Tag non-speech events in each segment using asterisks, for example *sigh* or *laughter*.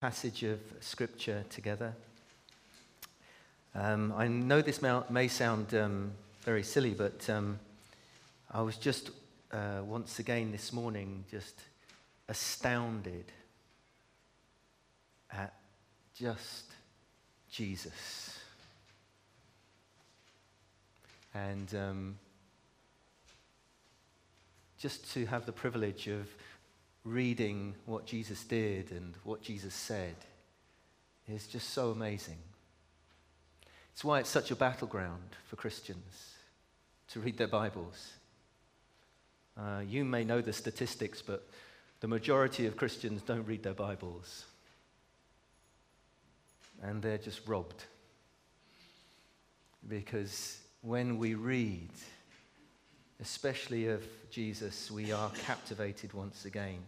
passage of scripture together. Um, I know this may, may sound um, very silly, but um, I was just uh, once again this morning just astounded at just Jesus. And um, just to have the privilege of reading what Jesus did and what Jesus said is just so amazing. It's why it's such a battleground for Christians to read their Bibles. Uh, you may know the statistics, but the majority of Christians don't read their Bibles. And they're just robbed. Because when we read, especially of Jesus, we are captivated once again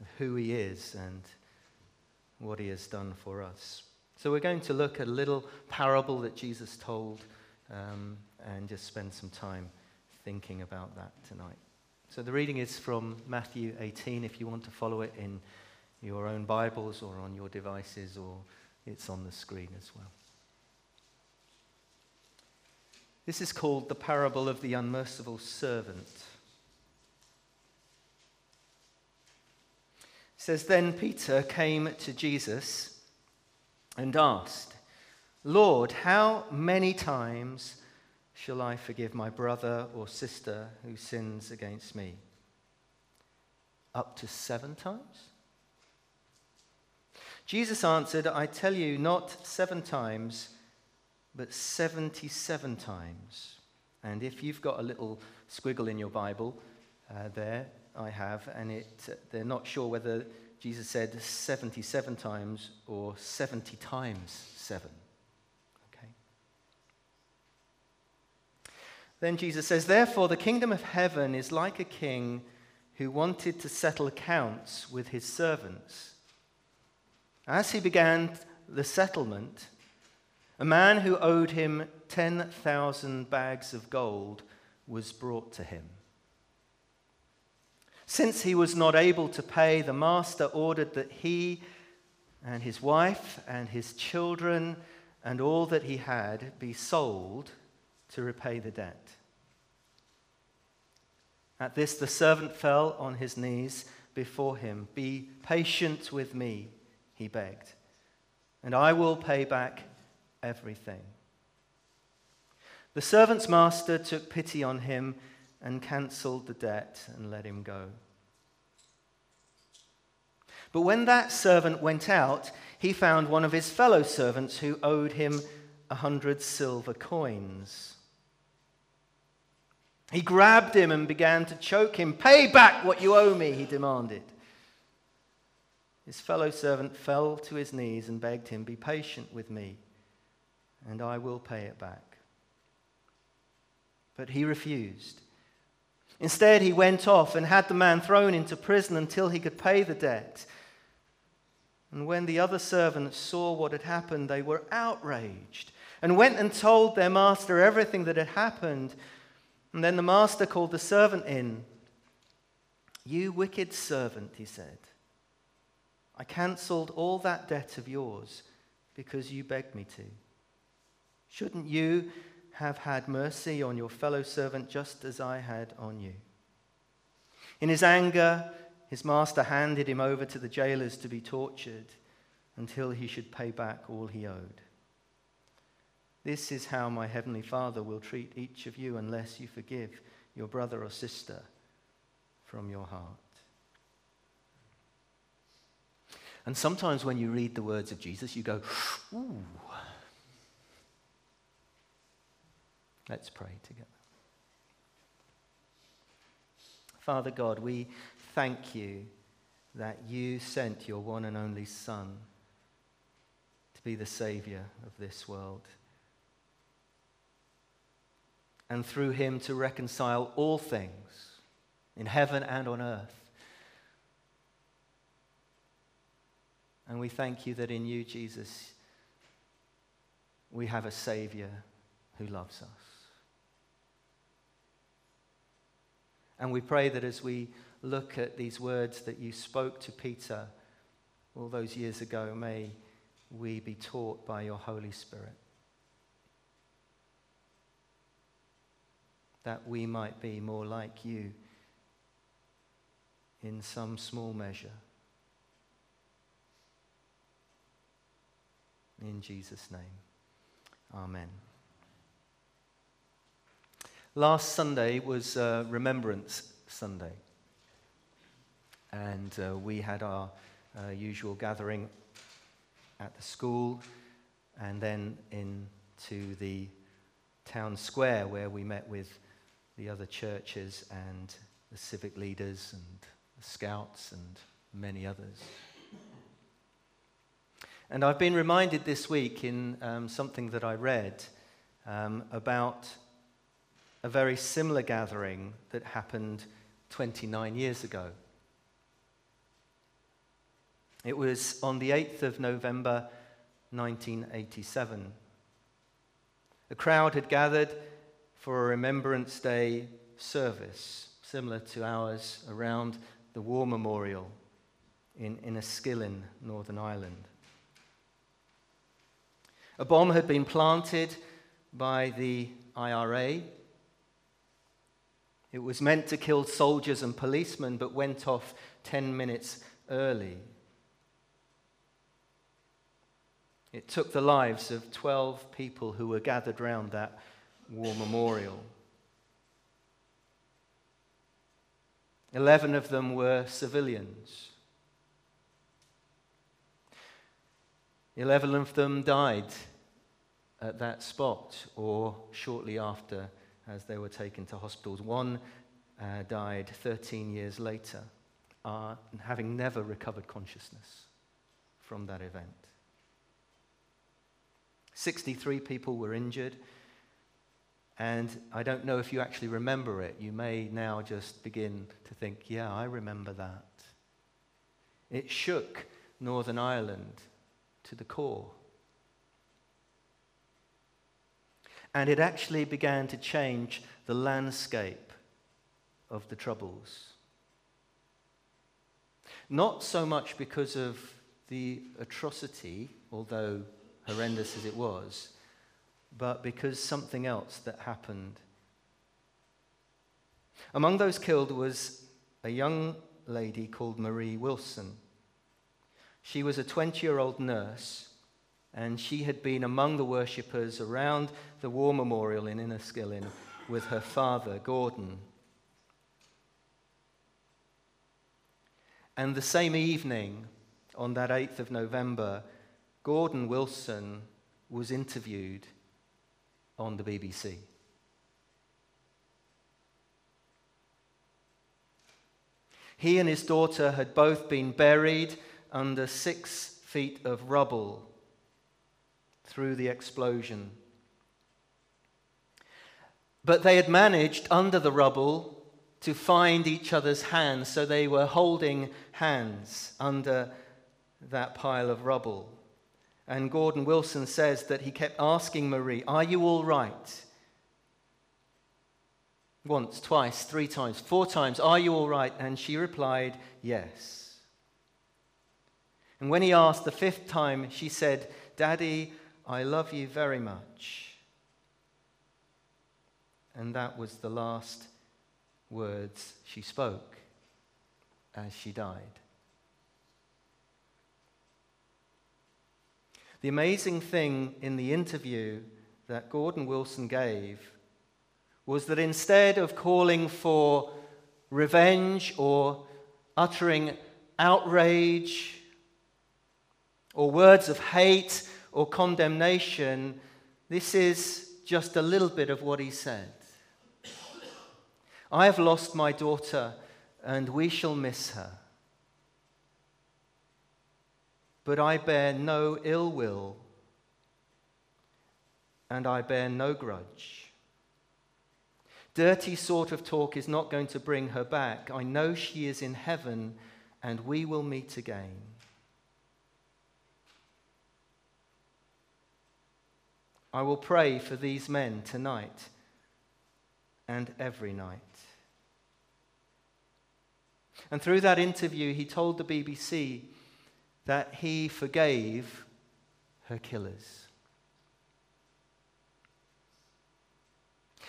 of who he is and what he has done for us. So, we're going to look at a little parable that Jesus told um, and just spend some time thinking about that tonight. So, the reading is from Matthew 18, if you want to follow it in your own Bibles or on your devices, or it's on the screen as well. This is called the parable of the unmerciful servant. It says, Then Peter came to Jesus and asked, Lord, how many times shall I forgive my brother or sister who sins against me? Up to seven times? Jesus answered, I tell you, not seven times but 77 times. And if you've got a little squiggle in your Bible, uh, there I have, and it, uh, they're not sure whether Jesus said 77 times or 70 times 7. Okay. Then Jesus says, Therefore, the kingdom of heaven is like a king who wanted to settle accounts with his servants. As he began the settlement, a man who owed him 10,000 bags of gold was brought to him. Since he was not able to pay, the master ordered that he and his wife and his children and all that he had be sold to repay the debt. At this, the servant fell on his knees before him. Be patient with me, he begged, and I will pay back everything. The servant's master took pity on him and cancelled the debt and let him go. But when that servant went out, he found one of his fellow servants who owed him a hundred silver coins. He grabbed him and began to choke him. Pay back what you owe me, he demanded. His fellow servant fell to his knees and begged him, Be patient with me and I will pay it back. But he refused. Instead, he went off and had the man thrown into prison until he could pay the debt. And when the other servants saw what had happened, they were outraged and went and told their master everything that had happened. And then the master called the servant in. You wicked servant, he said. I cancelled all that debt of yours because you begged me to. Shouldn't you have had mercy on your fellow servant just as I had on you? In his anger, his master handed him over to the jailers to be tortured until he should pay back all he owed. This is how my heavenly Father will treat each of you unless you forgive your brother or sister from your heart. And sometimes when you read the words of Jesus, you go, ooh. Let's pray together. Father God, we thank you that you sent your one and only Son to be the Savior of this world. And through him to reconcile all things in heaven and on earth. And we thank you that in you, Jesus, we have a Savior who loves us. And we pray that as we look at these words that you spoke to Peter all those years ago, may we be taught by your Holy Spirit. That we might be more like you in some small measure. In Jesus' name, Amen. Last Sunday was uh, Remembrance Sunday. And uh, we had our uh, usual gathering at the school and then into the town square where we met with the other churches and the civic leaders and the scouts and many others. And I've been reminded this week in um, something that I read um, about a very similar gathering that happened 29 years ago. It was on the 8th of November 1987. A crowd had gathered for a Remembrance Day service, similar to ours, around the War Memorial in Enniskillen, Northern Ireland. A bomb had been planted by the IRA it was meant to kill soldiers and policemen, but went off 10 minutes early. It took the lives of 12 people who were gathered round that war memorial. Eleven of them were civilians. Eleven of them died at that spot or shortly after as they were taken to hospitals. One uh, died 13 years later, uh, having never recovered consciousness from that event. 63 people were injured. And I don't know if you actually remember it. You may now just begin to think, yeah, I remember that. It shook Northern Ireland to the core. And it actually began to change the landscape of the Troubles. Not so much because of the atrocity, although horrendous as it was, but because something else that happened. Among those killed was a young lady called Marie Wilson. She was a 20 year old nurse and she had been among the worshippers around the war memorial in Enniskillen with her father, Gordon. And the same evening, on that 8th of November, Gordon Wilson was interviewed on the BBC. He and his daughter had both been buried under six feet of rubble through the explosion. But they had managed under the rubble to find each other's hands, so they were holding hands under that pile of rubble. And Gordon Wilson says that he kept asking Marie, Are you all right? Once, twice, three times, four times, Are you all right? And she replied, Yes. And when he asked the fifth time, she said, Daddy, I love you very much. And that was the last words she spoke as she died. The amazing thing in the interview that Gordon Wilson gave was that instead of calling for revenge or uttering outrage or words of hate or condemnation, this is just a little bit of what he said. I have lost my daughter, and we shall miss her. But I bear no ill will, and I bear no grudge. Dirty sort of talk is not going to bring her back. I know she is in heaven, and we will meet again. I will pray for these men tonight and every night. And through that interview, he told the BBC that he forgave her killers.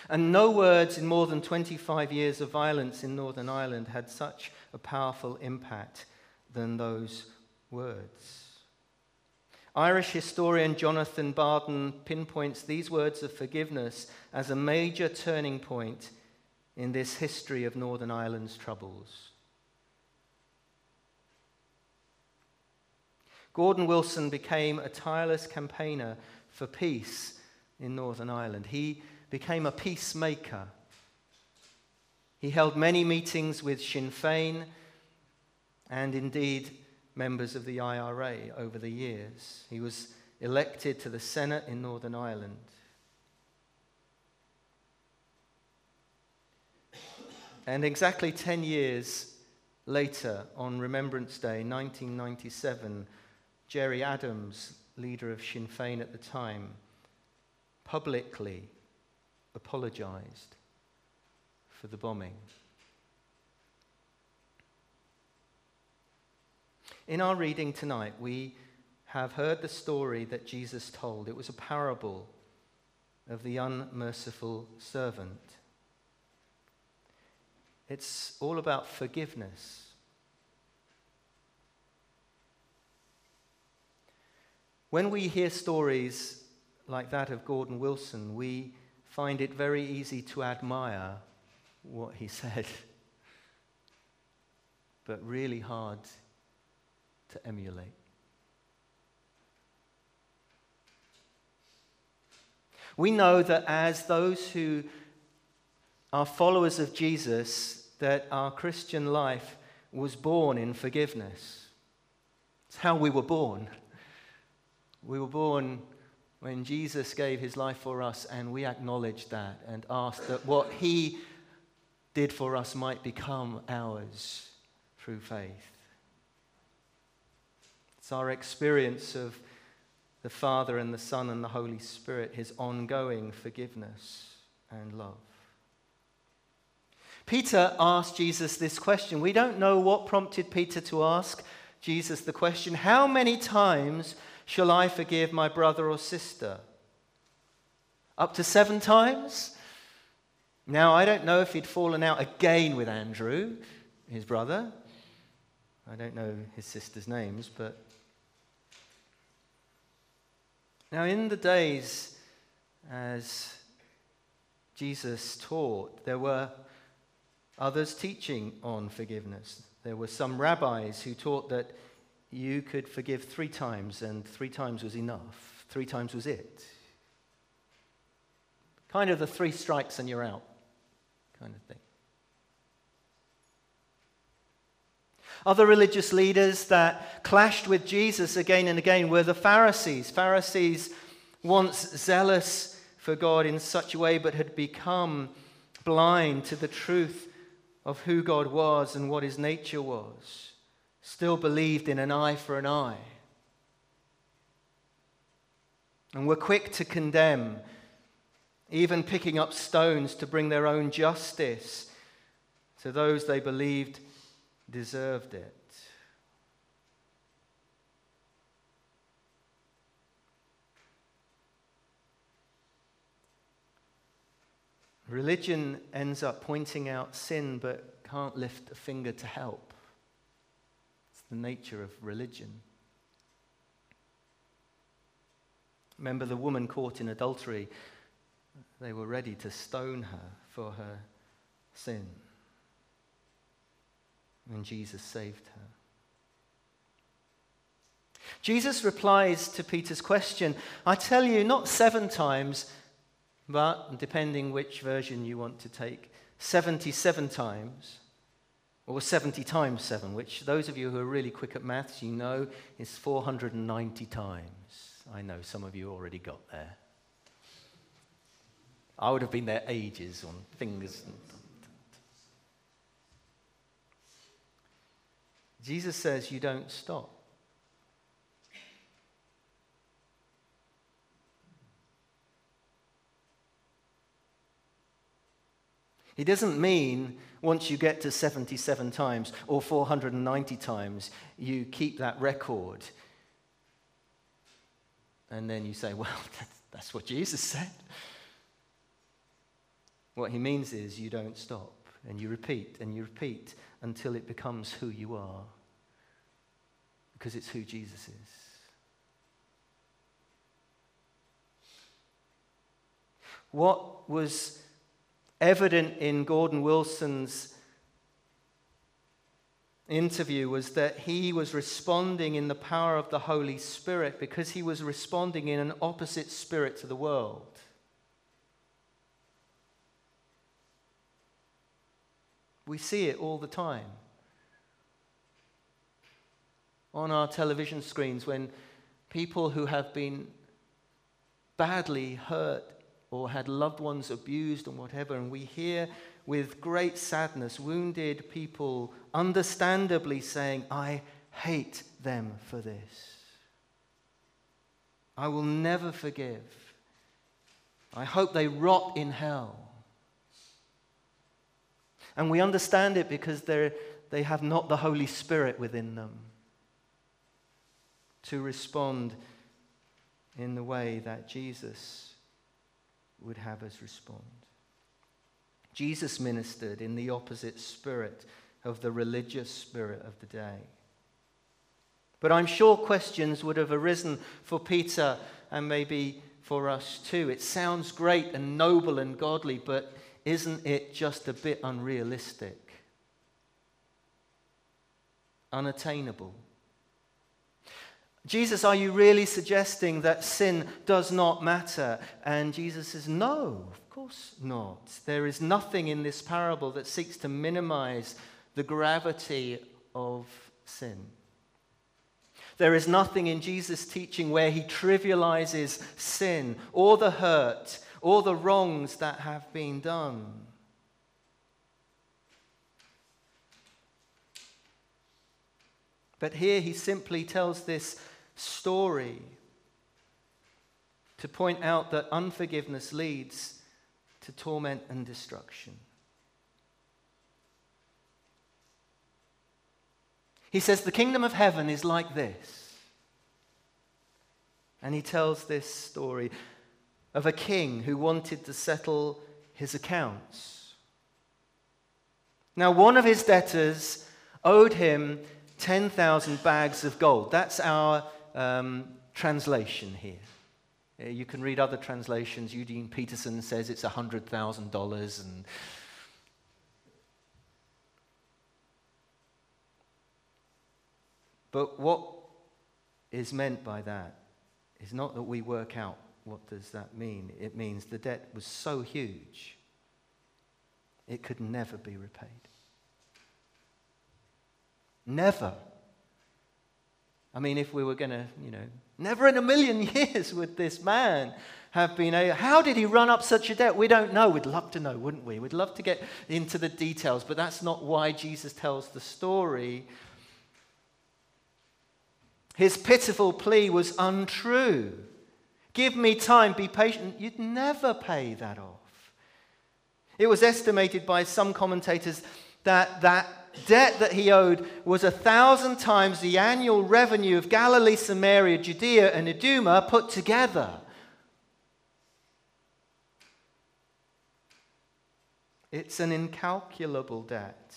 And no words in more than 25 years of violence in Northern Ireland had such a powerful impact than those words. Irish historian Jonathan Bardon pinpoints these words of forgiveness as a major turning point in this history of Northern Ireland's troubles. Gordon Wilson became a tireless campaigner for peace in Northern Ireland. He became a peacemaker. He held many meetings with Sinn Féin and indeed members of the IRA over the years. He was elected to the Senate in Northern Ireland. And exactly 10 years later, on Remembrance Day 1997, Gerry Adams, leader of Sinn Féin at the time, publicly apologized for the bombing. In our reading tonight, we have heard the story that Jesus told. It was a parable of the unmerciful servant. It's all about forgiveness. When we hear stories like that of Gordon Wilson, we find it very easy to admire what he *laughs* said, but really hard to emulate. We know that as those who are followers of Jesus, that our Christian life was born in forgiveness. It's how we were born. We were born when Jesus gave his life for us, and we acknowledged that and asked that what he did for us might become ours through faith. It's our experience of the Father and the Son and the Holy Spirit, his ongoing forgiveness and love. Peter asked Jesus this question. We don't know what prompted Peter to ask Jesus the question How many times shall I forgive my brother or sister? Up to seven times? Now, I don't know if he'd fallen out again with Andrew, his brother. I don't know his sister's names, but Now, in the days as Jesus taught, there were others teaching on forgiveness. There were some rabbis who taught that you could forgive three times, and three times was enough. Three times was it. Kind of the three strikes and you're out kind of thing. Other religious leaders that clashed with Jesus again and again were the Pharisees. Pharisees, once zealous for God in such a way, but had become blind to the truth of who God was and what his nature was, still believed in an eye for an eye. And were quick to condemn, even picking up stones to bring their own justice to those they believed deserved it. Religion ends up pointing out sin but can't lift a finger to help. It's the nature of religion. Remember the woman caught in adultery? They were ready to stone her for her sin and Jesus saved her. Jesus replies to Peter's question I tell you, not seven times, but depending which version you want to take, 77 times, or 70 times 7, which those of you who are really quick at maths, you know is 490 times. I know some of you already got there. I would have been there ages on fingers and Jesus says you don't stop. He doesn't mean once you get to 77 times or 490 times, you keep that record. And then you say, *laughs* well, that's what Jesus said. What he means is you don't stop and you repeat and you repeat until it becomes who you are. Because it's who Jesus is. What was evident in Gordon Wilson's interview was that he was responding in the power of the Holy Spirit because he was responding in an opposite spirit to the world. We see it all the time. On our television screens, when people who have been badly hurt or had loved ones abused and whatever, and we hear with great sadness wounded people understandably saying, I hate them for this. I will never forgive. I hope they rot in hell. And we understand it because they have not the Holy Spirit within them to respond in the way that Jesus would have us respond. Jesus ministered in the opposite spirit of the religious spirit of the day. But I'm sure questions would have arisen for Peter and maybe for us too. It sounds great and noble and godly, but isn't it just a bit unrealistic? Unattainable? Jesus, are you really suggesting that sin does not matter? And Jesus says, No, of course not. There is nothing in this parable that seeks to minimize the gravity of sin. There is nothing in Jesus' teaching where he trivializes sin or the hurt or the wrongs that have been done. But here he simply tells this story to point out that unforgiveness leads to torment and destruction. He says, The kingdom of heaven is like this. And he tells this story of a king who wanted to settle his accounts. Now, one of his debtors owed him 10,000 bags of gold. That's our um, translation here. Uh, you can read other translations. Eugene Peterson says it's $100,000 and But what is meant by that is not that we work out what does that mean? It means the debt was so huge, it could never be repaid. Never. I mean, if we were going to, you know, never in a million *laughs* years would this man have been a. How did he run up such a debt? We don't know. We'd love to know, wouldn't we? We'd love to get into the details, but that's not why Jesus tells the story. His pitiful plea was untrue. Give me time, be patient. You'd never pay that off. It was estimated by some commentators that that debt that he owed was a thousand times the annual revenue of Galilee, Samaria, Judea, and Idumea put together. It's an incalculable debt.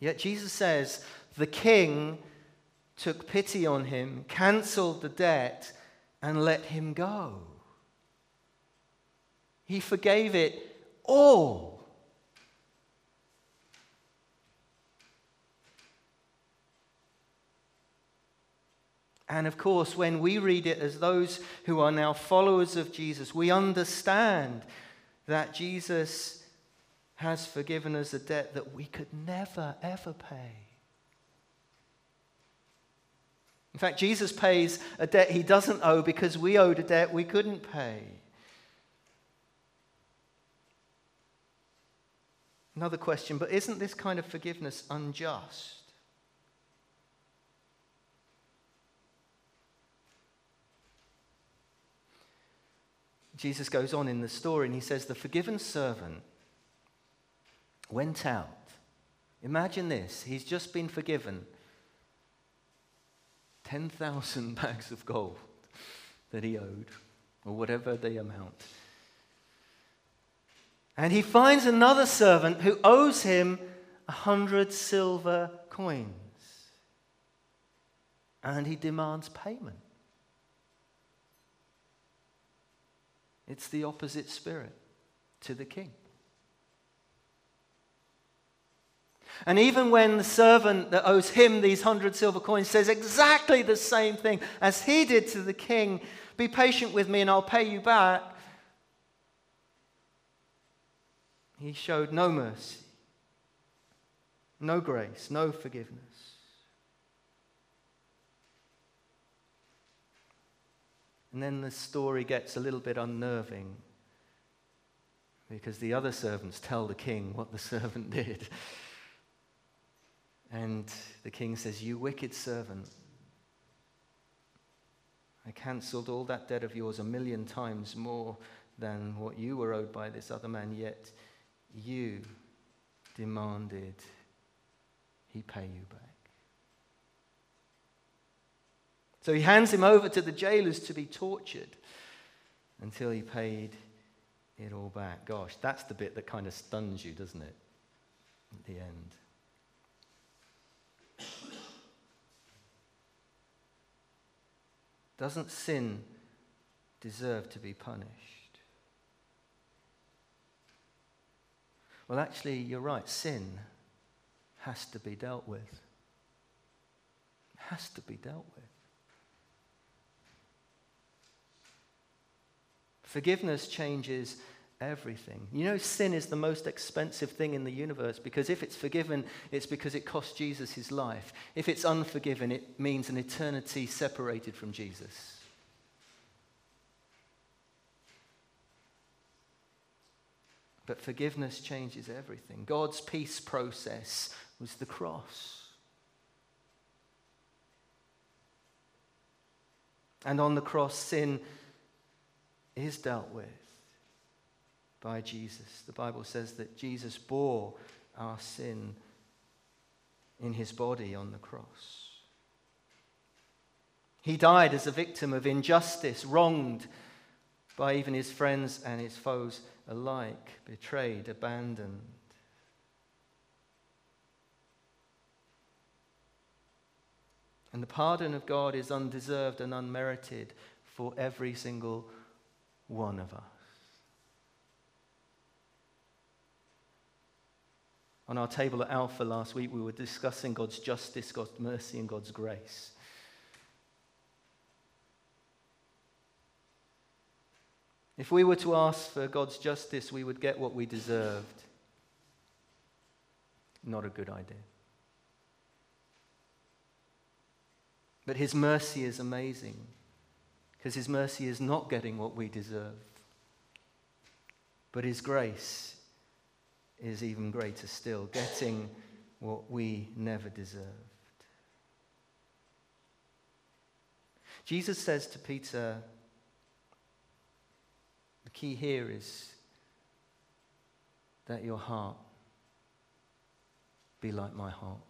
Yet Jesus says the king took pity on him, cancelled the debt, and let him go. He forgave it all. And of course, when we read it as those who are now followers of Jesus, we understand that Jesus has forgiven us a debt that we could never, ever pay. In fact, Jesus pays a debt he doesn't owe because we owed a debt we couldn't pay. Another question, but isn't this kind of forgiveness unjust? Jesus goes on in the story and he says, The forgiven servant went out. Imagine this he's just been forgiven 10,000 *laughs* bags of gold that he owed, or whatever the amount. And he finds another servant who owes him a hundred silver coins. And he demands payment. It's the opposite spirit to the king. And even when the servant that owes him these hundred silver coins says exactly the same thing as he did to the king be patient with me and I'll pay you back, he showed no mercy, no grace, no forgiveness. And then the story gets a little bit unnerving because the other servants tell the king what the *laughs* servant did. And the king says, You wicked servant, I cancelled all that debt of yours a million times more than what you were owed by this other man, yet you demanded he pay you back. So he hands him over to the jailers to be tortured until he paid it all back. Gosh, that's the bit that kind of stuns you, doesn't it? At the end. Doesn't sin deserve to be punished? Well, actually, you're right. Sin has to be dealt with. It has to be dealt with. Forgiveness changes everything. You know, sin is the most expensive thing in the universe because if it's forgiven, it's because it cost Jesus his life. If it's unforgiven, it means an eternity separated from Jesus. But forgiveness changes everything. God's peace process was the cross. And on the cross, sin is dealt with by Jesus. The Bible says that Jesus bore our sin in his body on the cross. He died as a victim of injustice, wronged by even his friends and his foes alike, betrayed, abandoned. And the pardon of God is undeserved and unmerited for every single one of us. On our table at Alpha last week, we were discussing God's justice, God's mercy, and God's grace. If we were to ask for God's justice, we would get what we deserved. Not a good idea. But His mercy is amazing because His mercy is not getting what we deserve. But His grace is even greater still, getting what we never deserved. Jesus says to Peter, the key here is that your heart be like my heart.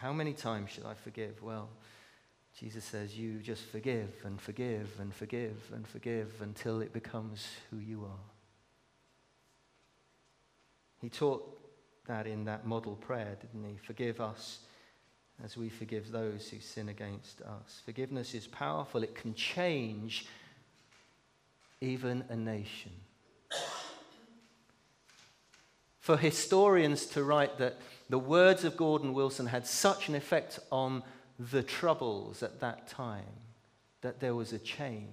How many times should I forgive? Well, Jesus says, You just forgive and forgive and forgive and forgive until it becomes who you are. He taught that in that model prayer, didn't he? Forgive us as we forgive those who sin against us. Forgiveness is powerful, it can change even a nation. For historians to write that the words of Gordon Wilson had such an effect on the troubles at that time that there was a change.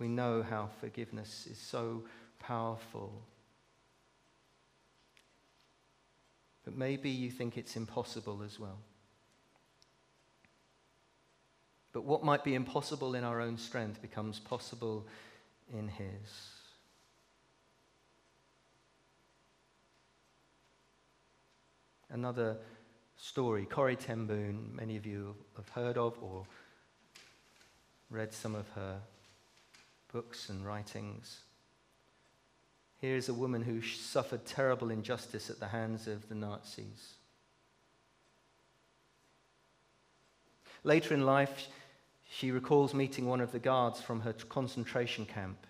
We know how forgiveness is so powerful. But maybe you think it's impossible as well. But what might be impossible in our own strength becomes possible in His. Another story. Corrie ten Boom, many of you have heard of or read some of her books and writings. Here is a woman who suffered terrible injustice at the hands of the Nazis. Later in life, she recalls meeting one of the guards from her concentration camp.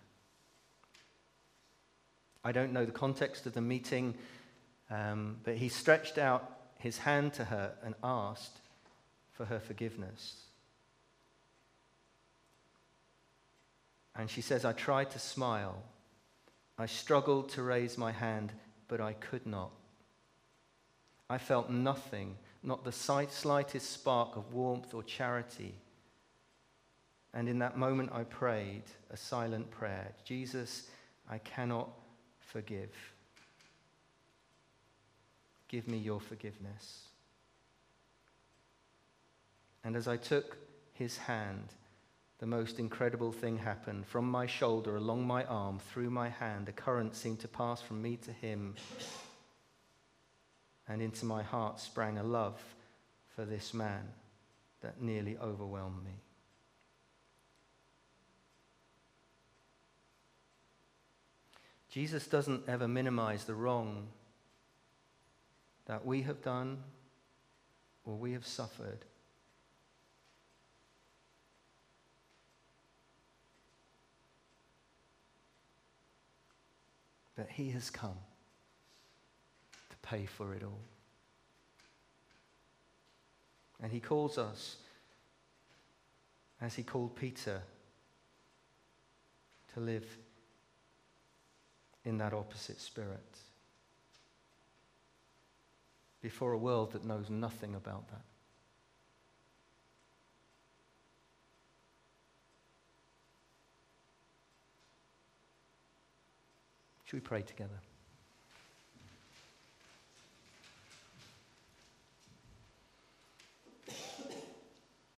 I don't know the context of the meeting, um, but he stretched out his hand to her and asked for her forgiveness. And she says, I tried to smile. I struggled to raise my hand, but I could not. I felt nothing, not the slightest spark of warmth or charity. And in that moment, I prayed a silent prayer Jesus, I cannot forgive. Give me your forgiveness. And as I took his hand, the most incredible thing happened. From my shoulder, along my arm, through my hand, a current seemed to pass from me to him. And into my heart sprang a love for this man that nearly overwhelmed me. Jesus doesn't ever minimize the wrong that we have done or we have suffered. But he has come to pay for it all. And he calls us, as he called Peter, to live in that opposite spirit before a world that knows nothing about that. Should we pray together?